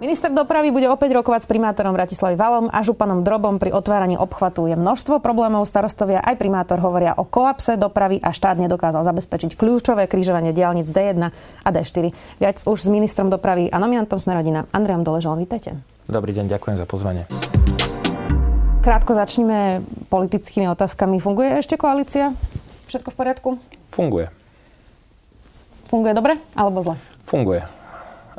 Minister dopravy bude opäť rokovať s primátorom Bratislavy Valom a županom Drobom pri otváraní obchvatu. Je množstvo problémov, starostovia aj primátor hovoria o kolapse dopravy a štát nedokázal zabezpečiť kľúčové križovanie diálnic D1 a D4. Viac už s ministrom dopravy a nominantom Smerodina Andrejom Doležal. Vítajte. Dobrý deň, ďakujem za pozvanie. Krátko začneme politickými otázkami. Funguje ešte koalícia? Všetko v poriadku? Funguje. Funguje dobre alebo zle? Funguje.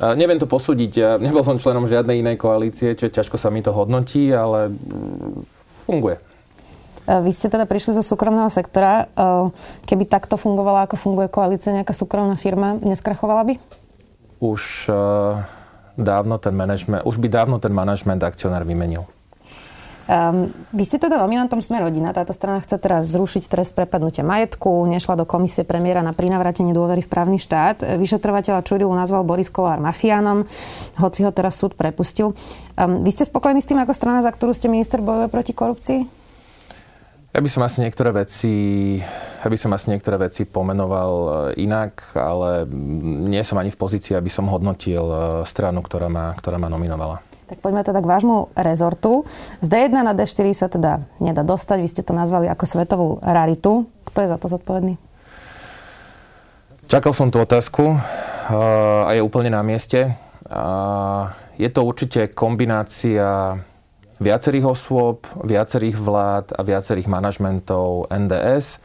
Neviem to posúdiť, ja nebol som členom žiadnej inej koalície, čiže ťažko sa mi to hodnotí, ale mm, funguje. Vy ste teda prišli zo súkromného sektora. Keby takto fungovala, ako funguje koalícia, nejaká súkromná firma, neskrachovala by? Už dávno ten management, už by dávno ten manažment akcionár vymenil. Um, vy ste teda nominantom Sme rodina. Táto strana chce teraz zrušiť trest prepadnutia majetku, nešla do komisie premiéra na prinavratenie dôvery v právny štát. Vyšetrovateľa Čurilu nazval Boris Kolár mafiánom, hoci ho teraz súd prepustil. Um, vy ste spokojní s tým, ako strana, za ktorú ste minister bojuje proti korupcii? Ja by som asi niektoré veci, ja by som asi niektoré veci pomenoval e, inak, ale nie som ani v pozícii, aby som hodnotil e, stranu, ktorá ma, ktorá ma nominovala. Tak poďme teda k vášmu rezortu. Z D1 na D4 sa teda nedá dostať. Vy ste to nazvali ako svetovú raritu. Kto je za to zodpovedný? Čakal som tú otázku a je úplne na mieste. Je to určite kombinácia viacerých osôb, viacerých vlád a viacerých manažmentov NDS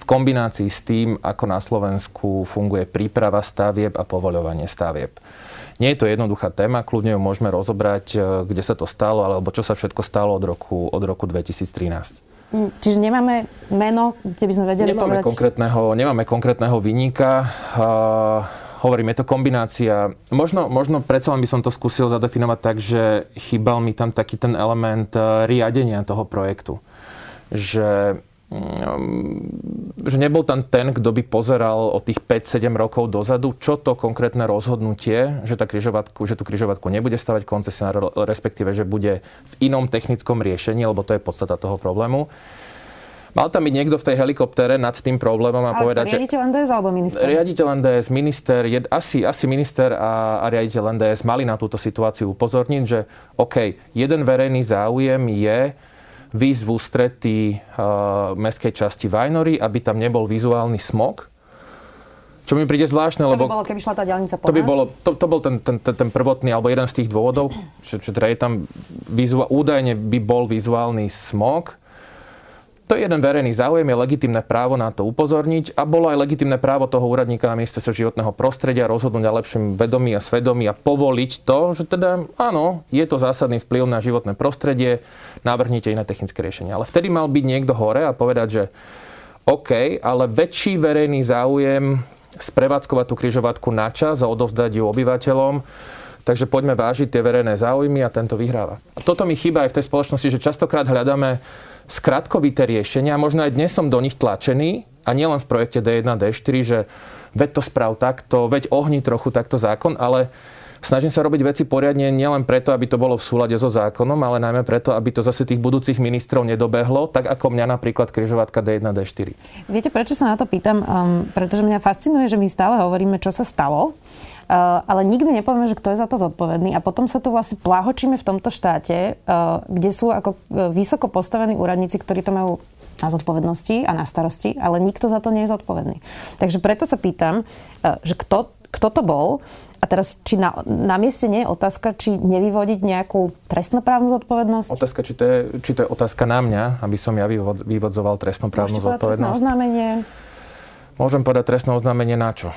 v kombinácii s tým, ako na Slovensku funguje príprava stavieb a povoľovanie stavieb. Nie je to jednoduchá téma, kľudne ju môžeme rozobrať, e, kde sa to stalo, alebo čo sa všetko stalo od roku, od roku 2013. Mm, čiže nemáme meno, kde by sme vedeli nemáme povedať? Konkrétneho, nemáme konkrétneho vyníka. Uh, hovorím, je to kombinácia. Možno, možno predsa len by som to skúsil zadefinovať tak, že chýbal mi tam taký ten element uh, riadenia toho projektu. Že že nebol tam ten, kto by pozeral o tých 5-7 rokov dozadu, čo to konkrétne rozhodnutie, že, tá križovatku, že tú križovatku nebude stavať koncesionár, respektíve, že bude v inom technickom riešení, lebo to je podstata toho problému. Mal tam byť niekto v tej helikoptere nad tým problémom a Ale povedať, to riaditeľ NDS alebo minister? Riaditeľ NDS, minister, jed, asi, asi minister a, a riaditeľ NDS mali na túto situáciu upozorniť, že OK, jeden verejný záujem je výjsť v ústretí uh, mestskej časti Vajnory, aby tam nebol vizuálny smog. Čo mi príde zvláštne, to lebo... by bolo, keby šla tá diálnica To by bolo, to, to bol ten, ten, ten, ten prvotný, alebo jeden z tých dôvodov, že, že teda je tam vizuál, údajne by bol vizuálny smog. To je jeden verejný záujem, je legitimné právo na to upozorniť a bolo aj legitimné právo toho úradníka na ministerstve životného prostredia rozhodnúť na lepšom vedomí a svedomí a povoliť to, že teda áno, je to zásadný vplyv na životné prostredie, navrhnite iné technické riešenie. Ale vtedy mal byť niekto hore a povedať, že OK, ale väčší verejný záujem sprevádzkovať tú križovatku na čas a odovzdať ju obyvateľom, Takže poďme vážiť tie verejné záujmy a tento vyhráva. A toto mi chýba aj v tej spoločnosti, že častokrát hľadáme skratkovité riešenia. Možno aj dnes som do nich tlačený a nielen v projekte D1 a D4, že veď to sprav takto, veď ohni trochu takto zákon, ale snažím sa robiť veci poriadne nielen preto, aby to bolo v súlade so zákonom, ale najmä preto, aby to zase tých budúcich ministrov nedobehlo, tak ako mňa napríklad križovatka D1, D4. Viete, prečo sa na to pýtam? Um, pretože mňa fascinuje, že my stále hovoríme, čo sa stalo ale nikdy nepovieme, že kto je za to zodpovedný a potom sa tu vlastne plahočíme v tomto štáte, uh, kde sú ako uh, vysoko postavení úradníci, ktorí to majú na zodpovednosti a na starosti, ale nikto za to nie je zodpovedný. Takže preto sa pýtam, že kto, kto to bol a teraz, či na, na mieste nie je otázka, či nevyvodiť nejakú trestnoprávnu zodpovednosť? Otázka, či to je, či to je otázka na mňa, aby som ja vyvodzoval trestnoprávnu Môžete zodpovednosť. Môžete oznámenie? Môžem povedať trestné oznámenie na čo?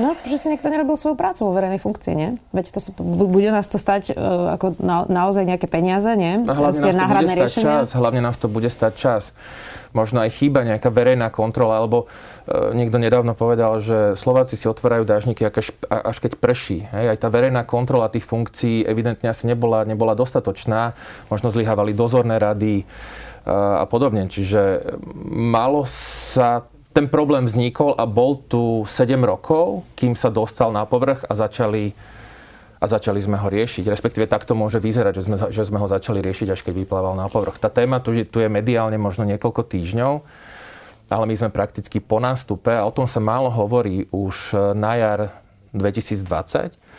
No, že si niekto nerobil svoju prácu vo verejnej funkcii, nie? Veď to sa, bude nás to stať uh, ako na, naozaj nejaké peniaze, nie? A hlavne nás to bude stať čas, hlavne nás to bude stať čas. Možno aj chýba nejaká verejná kontrola, alebo uh, niekto nedávno povedal, že Slováci si otvárajú dážniky až, až keď prší. Hej? Aj tá verejná kontrola tých funkcií evidentne asi nebola, nebola dostatočná. Možno zlyhávali dozorné rady uh, a podobne. Čiže malo sa ten problém vznikol a bol tu 7 rokov, kým sa dostal na povrch a začali, a začali sme ho riešiť. Respektíve tak to môže vyzerať, že sme, že sme ho začali riešiť, až keď vyplával na povrch. Tá téma tu, tu je mediálne možno niekoľko týždňov, ale my sme prakticky po nástupe a o tom sa málo hovorí už na jar 2020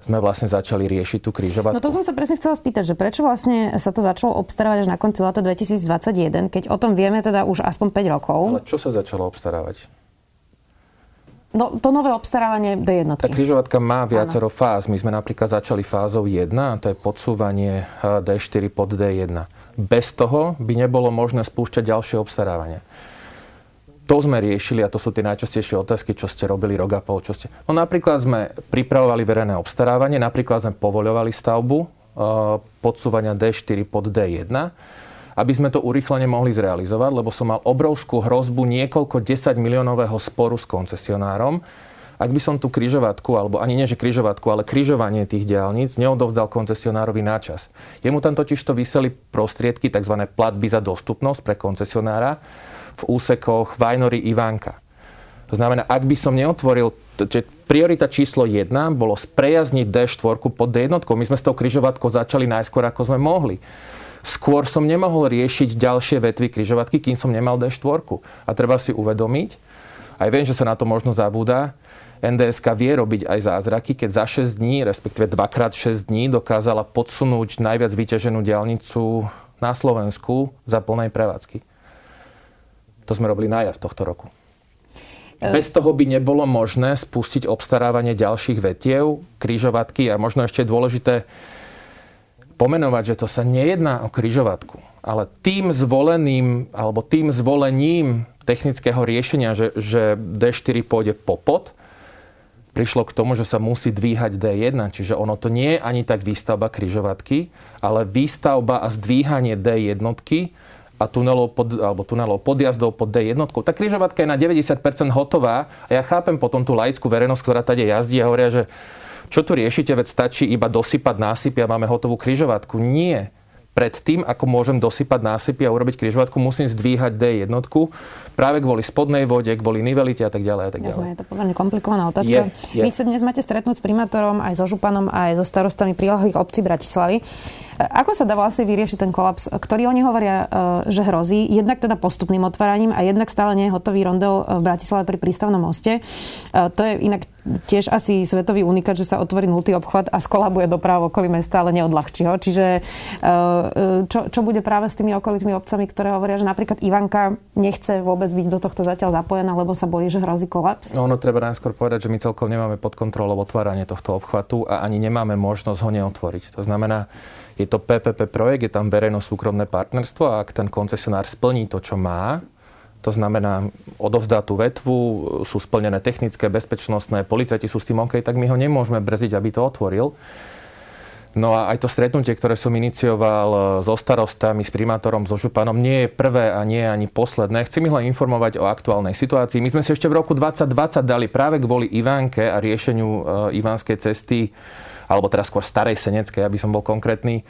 sme vlastne začali riešiť tú krížovatku. No to som sa presne chcela spýtať, že prečo vlastne sa to začalo obstarávať až na konci leta 2021, keď o tom vieme teda už aspoň 5 rokov. Ale čo sa začalo obstarávať? No, to nové obstarávanie D1. Tá križovatka má viacero ano. fáz. My sme napríklad začali fázou 1, a to je podsúvanie eh, D4 pod D1. Bez toho by nebolo možné spúšťať ďalšie obstarávanie to sme riešili a to sú tie najčastejšie otázky, čo ste robili rok a pol. Čo ste... No napríklad sme pripravovali verejné obstarávanie, napríklad sme povoľovali stavbu e, podsúvania D4 pod D1, aby sme to urýchlene mohli zrealizovať, lebo som mal obrovskú hrozbu niekoľko 10 miliónového sporu s koncesionárom, ak by som tú kryžovatku, alebo ani nie, že kryžovatku, ale kryžovanie tých diálnic neodovzdal koncesionárovi na čas. Jemu tam totiž to vyseli prostriedky, tzv. platby za dostupnosť pre koncesionára, v úsekoch Vajnory Ivánka. To znamená, ak by som neotvoril, že priorita číslo 1 bolo sprejazniť D4 pod D1, my sme s tou kryžovatkou začali najskôr, ako sme mohli. Skôr som nemohol riešiť ďalšie vetvy kryžovatky, kým som nemal D4. A treba si uvedomiť, aj viem, že sa na to možno zabúda, NDSK vie robiť aj zázraky, keď za 6 dní, respektíve 2x6 dní dokázala podsunúť najviac vyťaženú diálnicu na Slovensku za plnej prevádzky. To sme robili na jar tohto roku. E- Bez toho by nebolo možné spustiť obstarávanie ďalších vetiev, krížovatky a možno ešte je dôležité pomenovať, že to sa nejedná o krížovatku, ale tým zvoleným alebo tým zvolením technického riešenia, že, že D4 pôjde popod, prišlo k tomu, že sa musí dvíhať D1, čiže ono to nie je ani tak výstavba kryžovatky, ale výstavba a zdvíhanie D1 a tunelov, pod, alebo tunelov podjazdov pod D1. Tá križovatka je na 90% hotová a ja chápem potom tú laickú verejnosť, ktorá tady jazdí a hovoria, že čo tu riešite, veď stačí iba dosypať násypy a máme hotovú križovatku. Nie pred tým, ako môžem dosypať násypy a urobiť križovatku, musím zdvíhať D1 práve kvôli spodnej vode, kvôli nivelite a tak ďalej. A tak ďalej. Jasné, je to pomerne komplikovaná otázka. Je, je. Vy sa dnes máte stretnúť s primátorom aj so županom, aj so starostami prilahlých obcí Bratislavy. Ako sa dá vlastne vyriešiť ten kolaps, ktorý oni hovoria, e, že hrozí? Jednak teda postupným otváraním a jednak stále nie je hotový rondel v Bratislave pri prístavnom moste. E, to je inak tiež asi svetový unikát, že sa otvorí nultý obchvat a skolabuje doprava okolí mesta, ale neodľahčí ho. Čiže e, čo, čo bude práve s tými okolitými obcami, ktoré hovoria, že napríklad Ivanka nechce vôbec byť do tohto zatiaľ zapojená, lebo sa bojí, že hrozí kolaps? No, ono treba najskôr povedať, že my celkom nemáme pod kontrolou otváranie tohto obchvatu a ani nemáme možnosť ho neotvoriť. To znamená, je to PPP projekt, je tam verejno-súkromné partnerstvo a ak ten koncesionár splní to, čo má, to znamená, odovzdá tú vetvu, sú splnené technické, bezpečnostné, policajti sú s tým OK, tak my ho nemôžeme brziť, aby to otvoril. No a aj to stretnutie, ktoré som inicioval so starostami, s primátorom, so županom, nie je prvé a nie je ani posledné. Chcem ich len informovať o aktuálnej situácii. My sme si ešte v roku 2020 dali práve kvôli Ivánke a riešeniu e, Ivánskej cesty alebo teraz skôr starej seneckej, aby som bol konkrétny,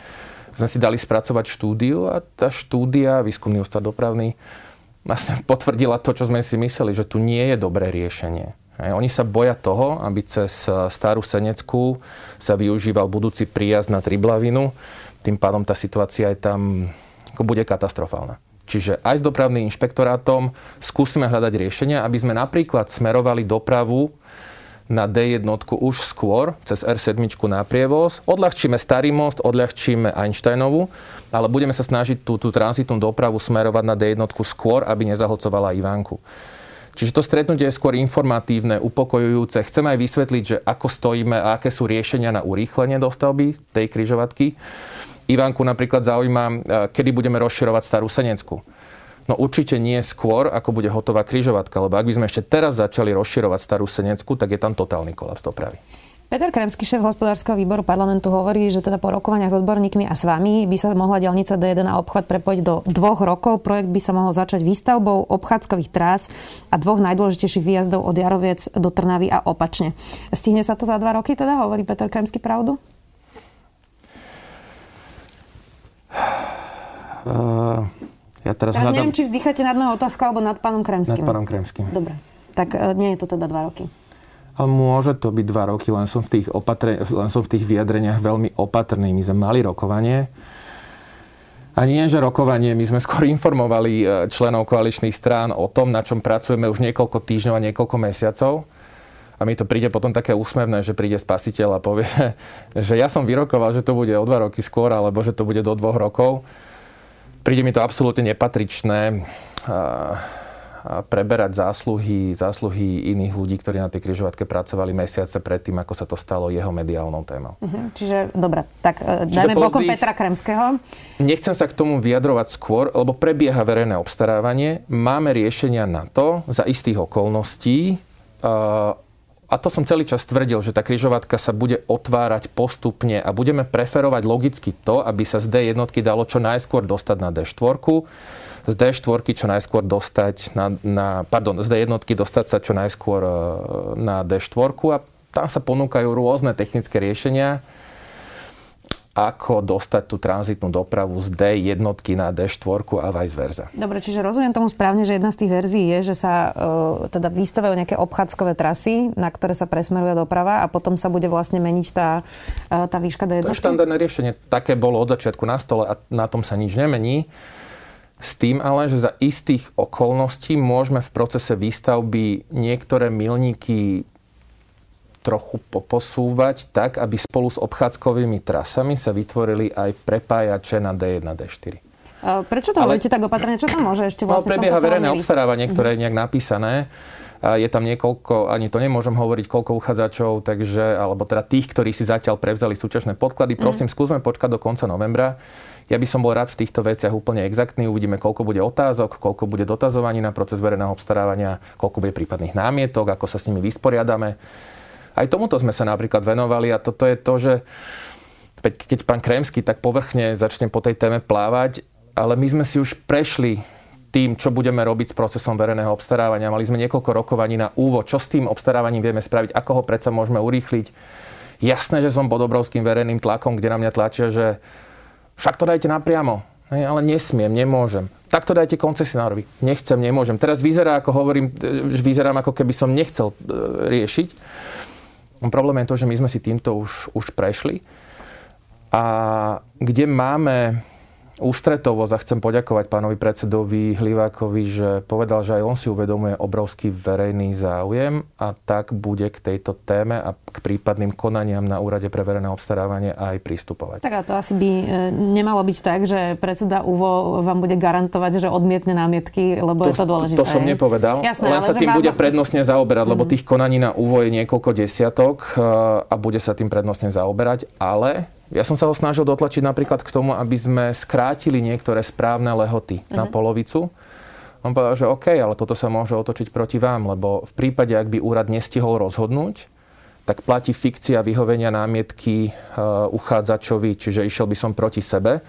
sme si dali spracovať štúdiu a tá štúdia, výskumný ústav dopravný, vlastne potvrdila to, čo sme si mysleli, že tu nie je dobré riešenie. Oni sa boja toho, aby cez starú Senecku sa využíval budúci príjazd na Triblavinu. Tým pádom tá situácia je tam ako bude katastrofálna. Čiže aj s dopravným inšpektorátom skúsime hľadať riešenia, aby sme napríklad smerovali dopravu na D1 už skôr, cez R7 na prievoz. Odľahčíme Starý most, odľahčíme Einsteinovú, ale budeme sa snažiť tú, tú tranzitnú dopravu smerovať na D1 skôr, aby nezahlcovala Ivánku. Čiže to stretnutie je skôr informatívne, upokojujúce. Chcem aj vysvetliť, že ako stojíme a aké sú riešenia na urýchlenie dostavby tej kryžovatky. Ivánku napríklad zaujíma, kedy budeme rozširovať Starú Senecku No určite nie skôr, ako bude hotová kryžovatka, lebo ak by sme ešte teraz začali rozširovať starú Senecku, tak je tam totálny kolaps dopravy. Peter Kremský, šéf hospodárskeho výboru parlamentu, hovorí, že teda po rokovaniach s odborníkmi a s vami by sa mohla diálnica D1 a obchvat prepojiť do dvoch rokov. Projekt by sa mohol začať výstavbou obchádzkových trás a dvoch najdôležitejších výjazdov od Jaroviec do Trnavy a opačne. Stihne sa to za dva roky teda, hovorí Peter Kremský pravdu? Uh, ja teraz ja hľadám... neviem, či vzdycháte nad mojou otázkou alebo nad pánom Kremským. Nad pánom Kremským. Dobre. Tak uh, nie je to teda dva roky. Ale môže to byť dva roky, len som v tých, opatre, len som v tých vyjadreniach veľmi opatrný. My sme mali rokovanie. A nie, že rokovanie, my sme skôr informovali e, členov koaličných strán o tom, na čom pracujeme už niekoľko týždňov a niekoľko mesiacov. A mi to príde potom také úsmevné, že príde spasiteľ a povie, že ja som vyrokoval, že to bude o dva roky skôr, alebo že to bude do dvoch rokov. Príde mi to absolútne nepatričné preberať zásluhy, zásluhy iných ľudí, ktorí na tej križovatke pracovali mesiace predtým, ako sa to stalo jeho mediálnou témou. Uh-huh. Čiže, dobre, tak uh, dajme bokom Petra Kremského. Nechcem sa k tomu vyjadrovať skôr, lebo prebieha verejné obstarávanie. Máme riešenia na to za istých okolností. Uh, a to som celý čas tvrdil, že tá križovatka sa bude otvárať postupne a budeme preferovať logicky to, aby sa z D jednotky dalo čo najskôr dostať na D4 z D4 čo najskôr dostať na, na pardon, z D1 dostať sa čo najskôr e, na D4 a tam sa ponúkajú rôzne technické riešenia, ako dostať tú tranzitnú dopravu z D1 na D4 a vice versa. Dobre, čiže rozumiem tomu správne, že jedna z tých verzií je, že sa uh, teda vystavajú nejaké obchádzkové trasy, na ktoré sa presmeruje doprava a potom sa bude vlastne meniť tá, uh, tá výška D1. To je štandardné riešenie. Také bolo od začiatku na stole a na tom sa nič nemení. S tým ale, že za istých okolností môžeme v procese výstavby niektoré milníky trochu poposúvať tak, aby spolu s obchádzkovými trasami sa vytvorili aj prepájače na D1 a D4. Prečo to hovoríte tak opatrne? Čo tam môže ešte vlastne no, prebieha verejné obstarávanie, ktoré je nejak napísané. Je tam niekoľko, ani to nemôžem hovoriť, koľko uchádzačov, takže, alebo teda tých, ktorí si zatiaľ prevzali súčasné podklady. Prosím, mm. skúsme počkať do konca novembra ja by som bol rád v týchto veciach úplne exaktný. Uvidíme, koľko bude otázok, koľko bude dotazovaní na proces verejného obstarávania, koľko bude prípadných námietok, ako sa s nimi vysporiadame. Aj tomuto sme sa napríklad venovali a toto je to, že keď pán Kremský tak povrchne začne po tej téme plávať, ale my sme si už prešli tým, čo budeme robiť s procesom verejného obstarávania. Mali sme niekoľko rokovaní na úvod, čo s tým obstarávaním vieme spraviť, ako ho predsa môžeme urýchliť. Jasné, že som pod obrovským verejným tlakom, kde na mňa tlačia, že však to dajte napriamo. Hej, ale nesmiem, nemôžem. Tak to dajte koncesionárovi. Nechcem, nemôžem. Teraz vyzerá, ako hovorím, vyzerám ako keby som nechcel e, riešiť. Problém je to, že my sme si týmto už, už prešli. A kde máme ústretovosť a chcem poďakovať pánovi predsedovi Hlivákovi, že povedal, že aj on si uvedomuje obrovský verejný záujem a tak bude k tejto téme a k prípadným konaniam na úrade pre verejné obstarávanie aj pristupovať. Tak a to asi by e, nemalo byť tak, že predseda UVO vám bude garantovať, že odmietne námietky, lebo to, je to dôležité. To, to som nepovedal, Jasné, len sa tým vám... bude prednostne zaoberať, mm. lebo mhm. tých konaní na UVO je niekoľko desiatok e, a bude sa tým prednostne zaoberať, ale ja som sa ho snažil dotlačiť napríklad k tomu, aby sme skrátili niektoré správne lehoty uh-huh. na mhm. polovicu. On povedal, že OK, ale toto sa môže otočiť proti vám, lebo v prípade, ak by úrad nestihol rozhodnúť, tak platí fikcia vyhovenia námietky uh, uchádzačovi, čiže išiel by som proti sebe.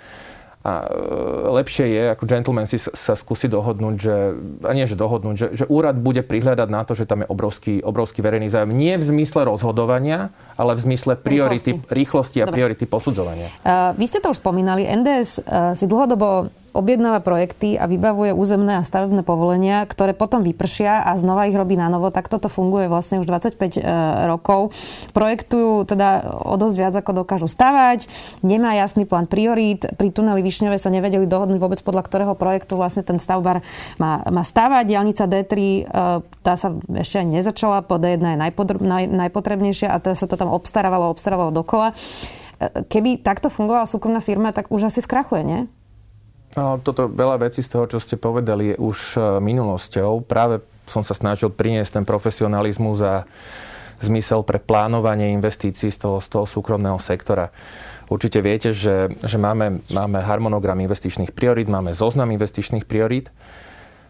A e, lepšie je, ako gentleman si sa skúsi dohodnúť, že, a nie že dohodnúť, že, že úrad bude prihľadať na to, že tam je obrovský, obrovský verejný záujem. Nie v zmysle rozhodovania, ale v zmysle priority, rýchlosti, rýchlosti a Dobre. priority posudzovania. Uh, vy ste to už spomínali. NDS uh, si dlhodobo objednáva projekty a vybavuje územné a stavebné povolenia, ktoré potom vypršia a znova ich robí na novo. Tak toto funguje vlastne už 25 e, rokov. Projektujú teda o dosť viac, ako dokážu stavať. Nemá jasný plán priorít. Pri tuneli Višňové sa nevedeli dohodnúť vôbec podľa ktorého projektu vlastne ten stavbar má, má stavať. Dialnica D3, e, tá sa ešte ani nezačala, po D1 je najpodr- naj, najpotrebnejšia a teda sa to tam obstarávalo, obstarávalo dokola. E, keby takto fungovala súkromná firma, tak už asi skrachuje, nie? No, toto veľa vecí z toho, čo ste povedali, je už e, minulosťou. Práve som sa snažil priniesť ten profesionalizmus a zmysel pre plánovanie investícií z toho, z toho súkromného sektora. Určite viete, že, že máme, máme harmonogram investičných priorít, máme zoznam investičných priorít,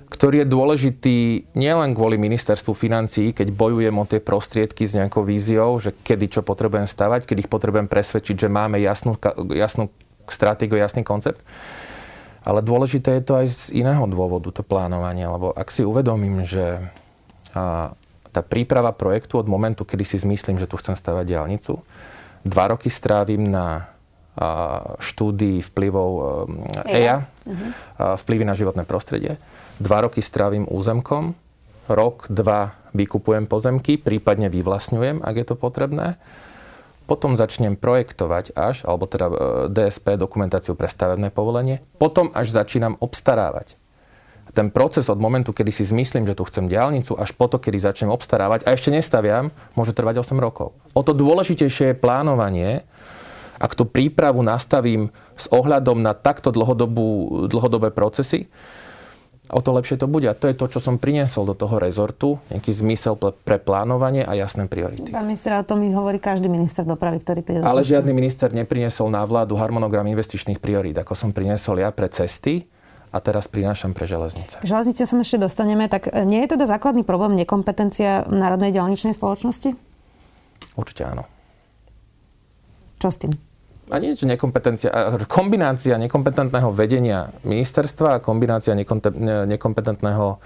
ktorý je dôležitý nielen kvôli ministerstvu financií, keď bojujem o tie prostriedky s nejakou víziou, že kedy čo potrebujem stavať, kedy ich potrebujem presvedčiť, že máme jasnú, jasnú stratégiu, jasný koncept. Ale dôležité je to aj z iného dôvodu, to plánovanie, lebo ak si uvedomím, že tá príprava projektu od momentu, kedy si zmyslím, že tu chcem stavať diálnicu, dva roky strávim na štúdii vplyvov EIA, uh-huh. vplyvy na životné prostredie. Dva roky strávim územkom, rok, dva vykupujem pozemky, prípadne vyvlastňujem, ak je to potrebné. Potom začnem projektovať až, alebo teda e, DSP, dokumentáciu pre stavebné povolenie. Potom až začínam obstarávať ten proces od momentu, kedy si zmyslím, že tu chcem diálnicu, až po to, kedy začnem obstarávať a ešte nestaviam, môže trvať 8 rokov. O to dôležitejšie je plánovanie, ak tú prípravu nastavím s ohľadom na takto dlhodobú, dlhodobé procesy, o to lepšie to bude. A to je to, čo som priniesol do toho rezortu, nejaký zmysel pre plánovanie a jasné priority. Pán minister, o tom mi hovorí každý minister dopravy, ktorý príde Ale žiadny minister nepriniesol na vládu harmonogram investičných priorít, ako som priniesol ja pre cesty, a teraz prinášam pre železnice. K železnice sa ešte dostaneme. Tak e, nie je teda základný problém nekompetencia Národnej ďalničnej spoločnosti? Určite áno. Čo s tým? A nie, že nekompetencia, kombinácia nekompetentného vedenia ministerstva a kombinácia nekompetentného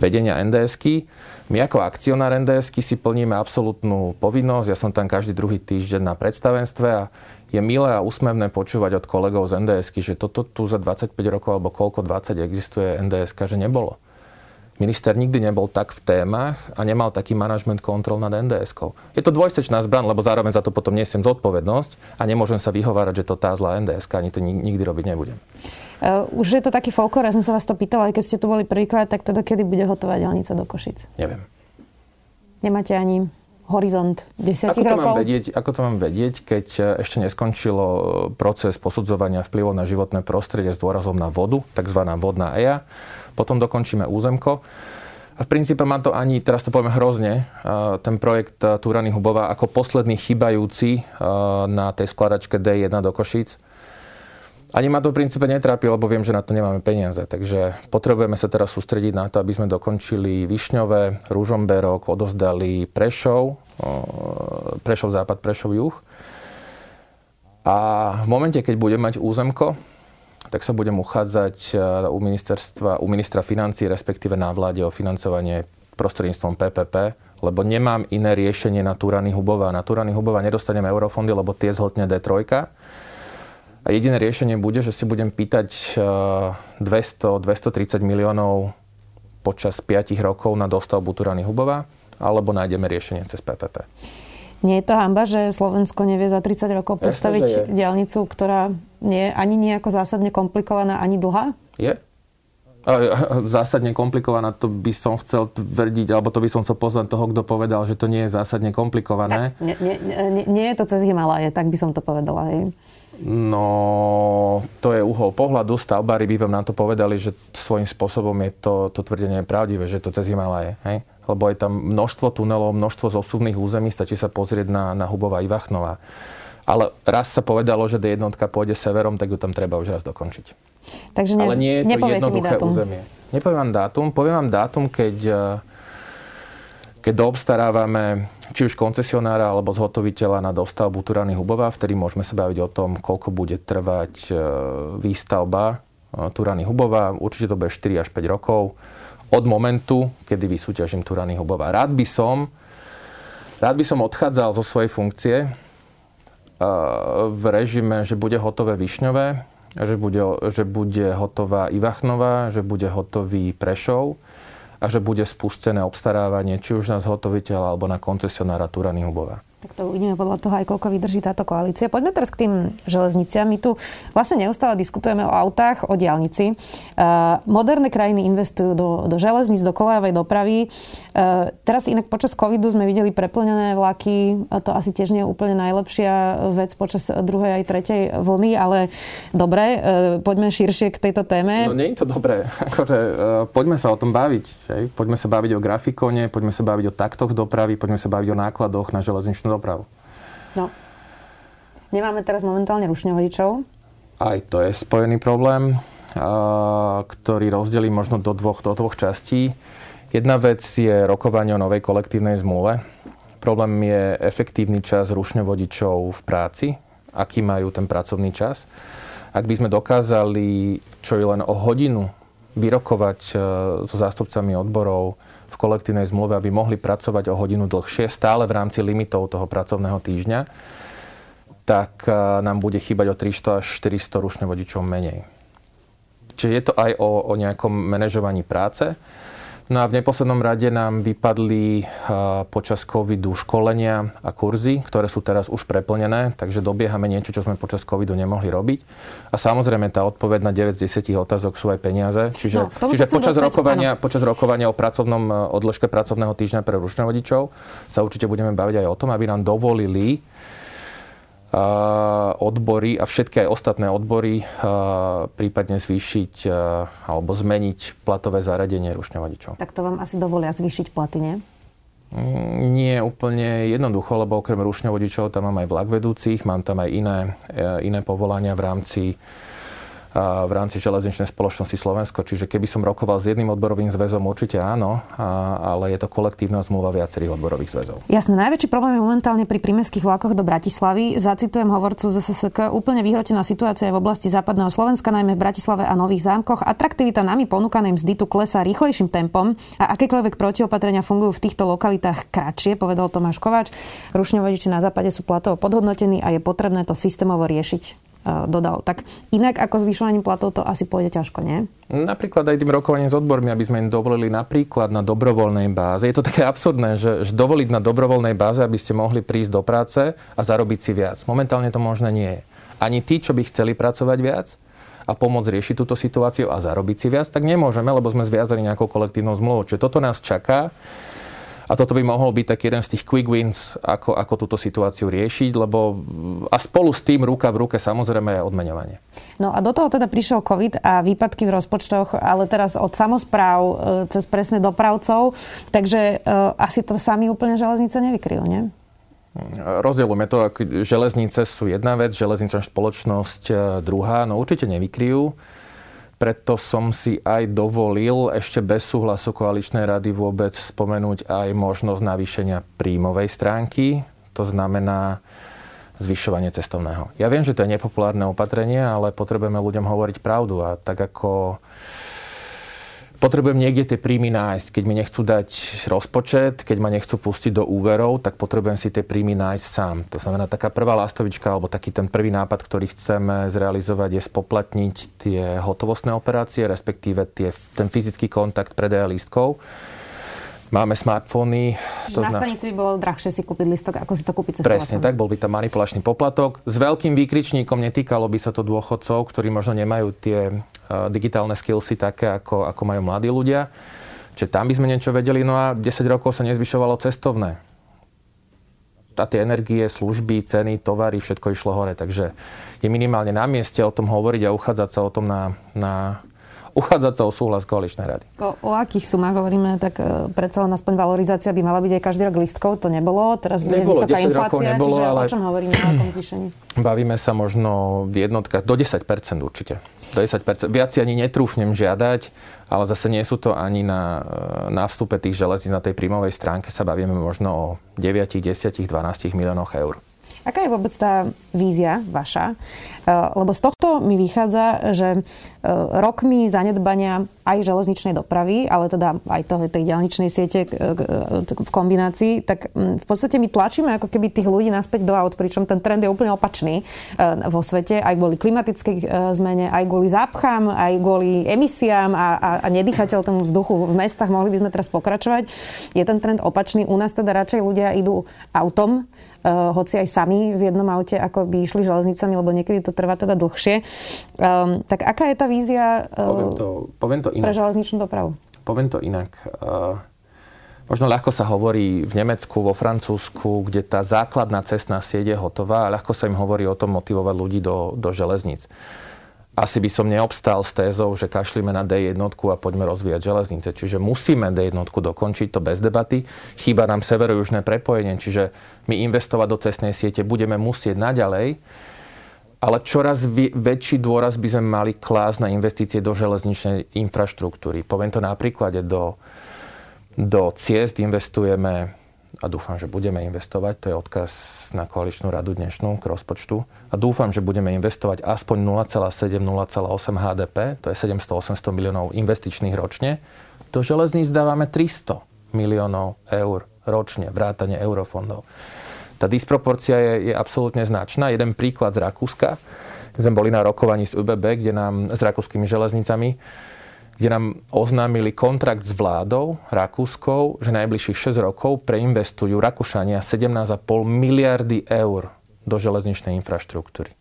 vedenia NDSky. My ako akcionár NDSky si plníme absolútnu povinnosť. Ja som tam každý druhý týždeň na predstavenstve a je milé a úsmevné počúvať od kolegov z nds že toto tu za 25 rokov alebo koľko 20 existuje nds že nebolo. Minister nikdy nebol tak v témach a nemal taký manažment kontrol nad nds -kou. Je to dvojsečná zbran, lebo zároveň za to potom nesiem zodpovednosť a nemôžem sa vyhovárať, že to tá zlá nds ani to nikdy robiť nebudem. Uh, už je to taký folklor, ja som sa vás to pýtala, aj keď ste tu boli prvýkrát, tak teda kedy bude hotová diálnica do Košic? Neviem. Nemáte ani horizont 10 ako rokov? Mám vedieť, ako to mám vedieť, keď e, ešte neskončilo e, proces posudzovania vplyvov na životné prostredie s dôrazom na vodu, tzv. vodná EIA. Potom dokončíme územko. A v princípe má to ani, teraz to povieme hrozne, e, ten projekt Túrany Hubová ako posledný chybajúci na tej skladačke D1 do Košíc ani ma to v princípe netrápi, lebo viem, že na to nemáme peniaze. Takže potrebujeme sa teraz sústrediť na to, aby sme dokončili Višňové, Rúžomberok, odovzdali Prešov, Prešov západ, Prešov juh. A v momente, keď budem mať územko, tak sa budem uchádzať u, ministerstva, u ministra financí, respektíve na vláde o financovanie prostredníctvom PPP, lebo nemám iné riešenie na Túrany Hubova. Na Túrany Hubova nedostaneme eurofondy, lebo tie zhltne D3 a jediné riešenie bude, že si budem pýtať 200-230 eh, miliónov počas 5 rokov na dostavbu Turany Hubova, alebo nájdeme riešenie cez PPP. Nie je to hamba, že Slovensko nevie za 30 rokov postaviť diálnicu, ktorá nie je ani nejako zásadne komplikovaná, ani dlhá? Je. Zásadne komplikovaná, to by som chcel tvrdiť, alebo to by som chcel poznať toho, kto povedal, že to nie je zásadne komplikované. Tak, nie, nie, nie, nie je to cez Himalaje, tak by som to povedala. Hej. No, to je uhol pohľadu. Stavbári by vám na to povedali, že svojím spôsobom je to, to tvrdenie pravdivé, že to cez Himalaje. Hej? Lebo je tam množstvo tunelov, množstvo zosuvných území, stačí sa pozrieť na, na Hubova Ivachnova. Ale raz sa povedalo, že D1 pôjde severom, tak ju tam treba už raz dokončiť. Takže ne, Ale nie je to jednoduché územie. Nepoviem vám dátum. Poviem vám dátum, keď keď doobstarávame či už koncesionára alebo zhotoviteľa na dostavbu Turany Hubova, vtedy môžeme sa baviť o tom, koľko bude trvať e, výstavba e, Turany Hubova. Určite to bude 4 až 5 rokov od momentu, kedy vysúťažím Turany Hubova. Rád by som, rád by som odchádzal zo svojej funkcie e, v režime, že bude hotové Višňové, že bude, že bude hotová Ivachnová, že bude hotový Prešov a že bude spustené obstarávanie či už na zhotoviteľa alebo na koncesionára Turany Hubova. Tak to uvidíme podľa toho aj, koľko vydrží táto koalícia. Poďme teraz k tým železniciam. My tu vlastne neustále diskutujeme o autách, o diálnici. Uh, moderné krajiny investujú do, do železníc, do kolejovej dopravy. Uh, teraz inak počas covidu sme videli preplnené vlaky. To asi tiež nie je úplne najlepšia vec počas druhej aj tretej vlny, ale dobre, uh, poďme širšie k tejto téme. No nie je to dobré. Akože, poďme sa o tom baviť. Poďme sa baviť o grafikone, poďme sa baviť o taktoch dopravy, poďme sa baviť o nákladoch na železničnú dopravu. No. Nemáme teraz momentálne rušňovodičov. Aj to je spojený problém, ktorý rozdelí možno do dvoch, do dvoch častí. Jedna vec je rokovanie o novej kolektívnej zmluve. Problém je efektívny čas rušňovodičov v práci, aký majú ten pracovný čas. Ak by sme dokázali čo je len o hodinu vyrokovať e, so zástupcami odborov v kolektívnej zmluve, aby mohli pracovať o hodinu dlhšie, stále v rámci limitov toho pracovného týždňa, tak e, nám bude chýbať o 300 až 400 rušňovodičov menej. Čiže je to aj o, o nejakom manažovaní práce. No a v neposlednom rade nám vypadli počas covidu školenia a kurzy, ktoré sú teraz už preplnené, takže dobiehame niečo, čo sme počas covidu nemohli robiť. A samozrejme tá odpoveď na 9 z 10 otázok sú aj peniaze. Čiže, no, čiže počas, rokovania, počas rokovania o pracovnom odložke pracovného týždňa pre rušňovodičov sa určite budeme baviť aj o tom, aby nám dovolili odbory a všetky aj ostatné odbory prípadne zvýšiť alebo zmeniť platové zaradenie rušňovadičov. Tak to vám asi dovolia zvýšiť platy, nie? Mm, nie úplne jednoducho, lebo okrem rušňovodičov tam mám aj vlak vedúcich, mám tam aj iné, e, iné povolania v rámci v rámci železničnej spoločnosti Slovensko. Čiže keby som rokoval s jedným odborovým zväzom, určite áno, ale je to kolektívna zmluva viacerých odborových zväzov. Jasné, najväčší problém je momentálne pri prímeských vlakoch do Bratislavy. Zacitujem hovorcu z SSK. Úplne vyhrotená situácia je v oblasti západného Slovenska, najmä v Bratislave a Nových zámkoch. Atraktivita nami ponúkanej mzdy tu klesá rýchlejším tempom a akékoľvek protiopatrenia fungujú v týchto lokalitách kratšie, povedal Tomáš Kováč. Rušňovodiči na západe sú platovo podhodnotení a je potrebné to systémovo riešiť. E, dodal. Tak inak ako zvyšovaním platov to asi pôjde ťažko, nie? Napríklad aj tým rokovaním s odbormi, aby sme im dovolili napríklad na dobrovoľnej báze. Je to také absurdné, že, že dovoliť na dobrovoľnej báze, aby ste mohli prísť do práce a zarobiť si viac. Momentálne to možné nie je. Ani tí, čo by chceli pracovať viac, a pomôcť riešiť túto situáciu a zarobiť si viac, tak nemôžeme, lebo sme zviazali nejakou kolektívnou zmluvou. Čiže toto nás čaká a toto by mohol byť taký jeden z tých quick wins, ako, ako túto situáciu riešiť, lebo a spolu s tým ruka v ruke samozrejme je odmeňovanie. No a do toho teda prišiel COVID a výpadky v rozpočtoch, ale teraz od samozpráv e, cez presne dopravcov, takže uh, asi to sami úplne železnice nevykryjú, nie? Rozdielujeme to, železnice sú jedna vec, železničná spoločnosť e, druhá, no určite nevykryjú preto som si aj dovolil ešte bez súhlasu koaličnej rady vôbec spomenúť aj možnosť navýšenia príjmovej stránky. To znamená zvyšovanie cestovného. Ja viem, že to je nepopulárne opatrenie, ale potrebujeme ľuďom hovoriť pravdu. A tak ako potrebujem niekde tie príjmy nájsť. Keď mi nechcú dať rozpočet, keď ma nechcú pustiť do úverov, tak potrebujem si tie príjmy nájsť sám. To znamená, taká prvá lastovička, alebo taký ten prvý nápad, ktorý chceme zrealizovať, je spoplatniť tie hotovostné operácie, respektíve tie, ten fyzický kontakt predaja lístkov Máme smartfóny. To na stanici by bolo drahšie si kúpiť listok, ako si to kúpiť cez Presne tak, bol by tam manipulačný poplatok. S veľkým výkričníkom netýkalo by sa to dôchodcov, ktorí možno nemajú tie uh, digitálne skillsy také, ako, ako majú mladí ľudia. Čiže tam by sme niečo vedeli. No a 10 rokov sa nezvyšovalo cestovné. A tie energie, služby, ceny, tovary, všetko išlo hore. Takže je minimálne na mieste o tom hovoriť a uchádzať sa o tom na, na uchádzať sa o súhlas koaličnej rady. O, o akých sumách hovoríme, tak e, predsa len aspoň valorizácia by mala byť aj každý rok listkov, to nebolo, teraz bude nebolo, vysoká inflácia, nebolo, čiže ale... o čom hovoríme, o akom zvýšení? Bavíme sa možno v jednotkách do 10% určite. Do 10%. Viac si ani netrúfnem žiadať, ale zase nie sú to ani na, e, na vstupe tých železí na tej príjmovej stránke sa bavíme možno o 9, 10, 12 miliónoch eur. Aká je vôbec tá vízia vaša? E, lebo z tohto mi vychádza, že e, rokmi zanedbania aj železničnej dopravy, ale teda aj toho, tej diálničnej siete e, v kombinácii, tak v podstate my tlačíme ako keby tých ľudí naspäť do aut, pričom ten trend je úplne opačný vo svete, aj kvôli klimatickej zmene, aj kvôli zápchám, aj kvôli emisiám a, a, a nedýchateľnému vzduchu v mestách. Mohli by sme teraz pokračovať. Je ten trend opačný. U nás teda radšej ľudia idú autom, uh, hoci aj sami v jednom aute, ako by išli železnicami, lebo niekedy to trvá teda dlhšie. Um, tak aká je tá vízia poviem to, poviem to inak. pre železničnú dopravu? Poviem to inak. Uh, možno ľahko sa hovorí v Nemecku, vo Francúzsku, kde tá základná cestná sieť je hotová a ľahko sa im hovorí o tom motivovať ľudí do, do železnic. asi by som neobstal s tézou, že kašlíme na D1 a poďme rozvíjať železnice. Čiže musíme D1 dokončiť, to bez debaty. Chýba nám severo-južné prepojenie, čiže my investovať do cestnej siete budeme musieť naďalej, ale čoraz väčší dôraz by sme mali klásť na investície do železničnej infraštruktúry. Poviem to na príklade, do, do ciest investujeme a dúfam, že budeme investovať, to je odkaz na koaličnú radu dnešnú k rozpočtu, a dúfam, že budeme investovať aspoň 0,7-0,8 HDP, to je 700-800 miliónov investičných ročne, do železníc dávame 300 miliónov eur ročne, vrátane eurofondov. Tá disproporcia je, je absolútne značná. Jeden príklad z Rakúska, sme boli na rokovaní s UBB, kde nám, s rakúskymi železnicami, kde nám oznámili kontrakt s vládou Rakúskou, že najbližších 6 rokov preinvestujú Rakúšania 17,5 miliardy eur do železničnej infraštruktúry.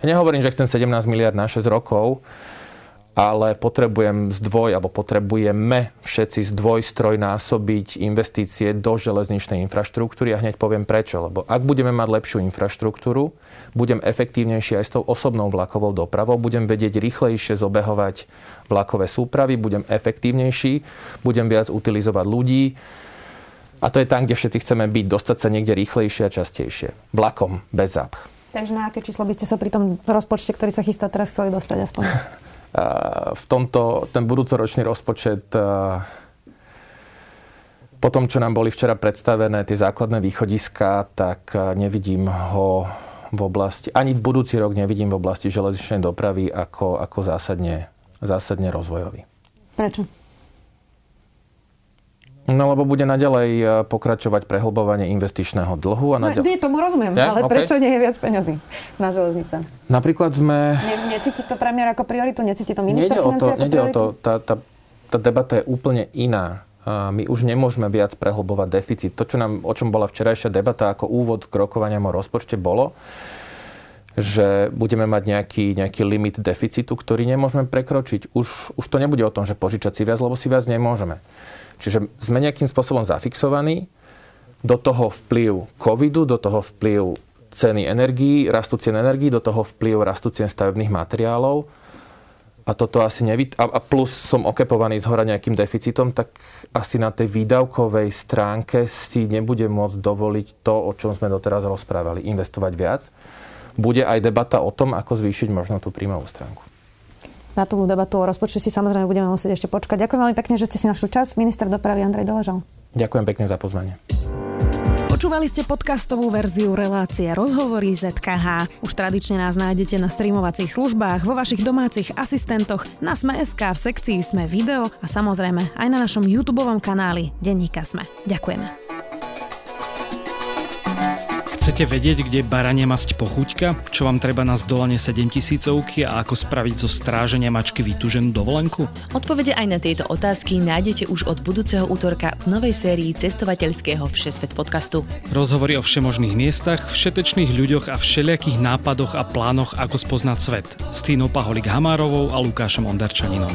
Ja nehovorím, že chcem 17 miliard na 6 rokov, ale potrebujem zdvoj, alebo potrebujeme všetci zdvoj násobiť investície do železničnej infraštruktúry a hneď poviem prečo. Lebo ak budeme mať lepšiu infraštruktúru, budem efektívnejší aj s tou osobnou vlakovou dopravou, budem vedieť rýchlejšie zobehovať vlakové súpravy, budem efektívnejší, budem viac utilizovať ľudí, a to je tam, kde všetci chceme byť, dostať sa niekde rýchlejšie a častejšie. Vlakom, bez zápch. Takže na aké číslo by ste sa pri tom rozpočte, ktorý sa chystá teraz, chceli dostať aspoň? v tomto, ten budúcoročný rozpočet po tom, čo nám boli včera predstavené tie základné východiska, tak nevidím ho v oblasti, ani v budúci rok nevidím v oblasti železničnej dopravy ako, ako zásadne, zásadne rozvojový. Prečo? No lebo bude naďalej e, pokračovať prehlbovanie investičného dlhu. A no, naďalej... Nie, tomu rozumiem, ja? ale okay. prečo nie je viac peňazí na železnice? Napríklad sme... Ne, necíti to premiér ako prioritu? Necíti to minister financí ako nejde o to, tá, tá, tá debata je úplne iná. My už nemôžeme viac prehlbovať deficit. To, čo nám, o čom bola včerajšia debata ako úvod k rokovaniam o rozpočte bolo, že budeme mať nejaký, nejaký limit deficitu, ktorý nemôžeme prekročiť. Už, už to nebude o tom, že požičať si viac, lebo si viac nemôžeme. Čiže sme nejakým spôsobom zafixovaní, do toho vplyv covidu, do toho vplyv ceny energií, rastú ceny energií, do toho vplyv rastú cien stavebných materiálov. A toto asi nevid... A plus som okepovaný z hora nejakým deficitom, tak asi na tej výdavkovej stránke si nebudem môcť dovoliť to, o čom sme doteraz rozprávali, investovať viac. Bude aj debata o tom, ako zvýšiť možno tú príjmovú stránku na tú debatu o rozpočte si samozrejme budeme musieť ešte počkať. Ďakujem veľmi pekne, že ste si našli čas. Minister dopravy Andrej Doležal. Ďakujem pekne za pozvanie. Počúvali ste podcastovú verziu relácie Rozhovory ZKH. Už tradične nás nájdete na streamovacích službách, vo vašich domácich asistentoch, na Sme.sk, v sekcii Sme video a samozrejme aj na našom YouTube kanáli Denníka Sme. Ďakujeme. Chcete vedieť, kde barania masť pochuťka? Čo vám treba na zdolanie 7000 a ako spraviť zo stráženia mačky vytúženú dovolenku? Odpovede aj na tieto otázky nájdete už od budúceho útorka v novej sérii cestovateľského Všesvet podcastu. Rozhovory o všemožných miestach, všetečných ľuďoch a všelijakých nápadoch a plánoch, ako spoznať svet. S Týnou Paholik Hamárovou a Lukášom Ondarčaninom.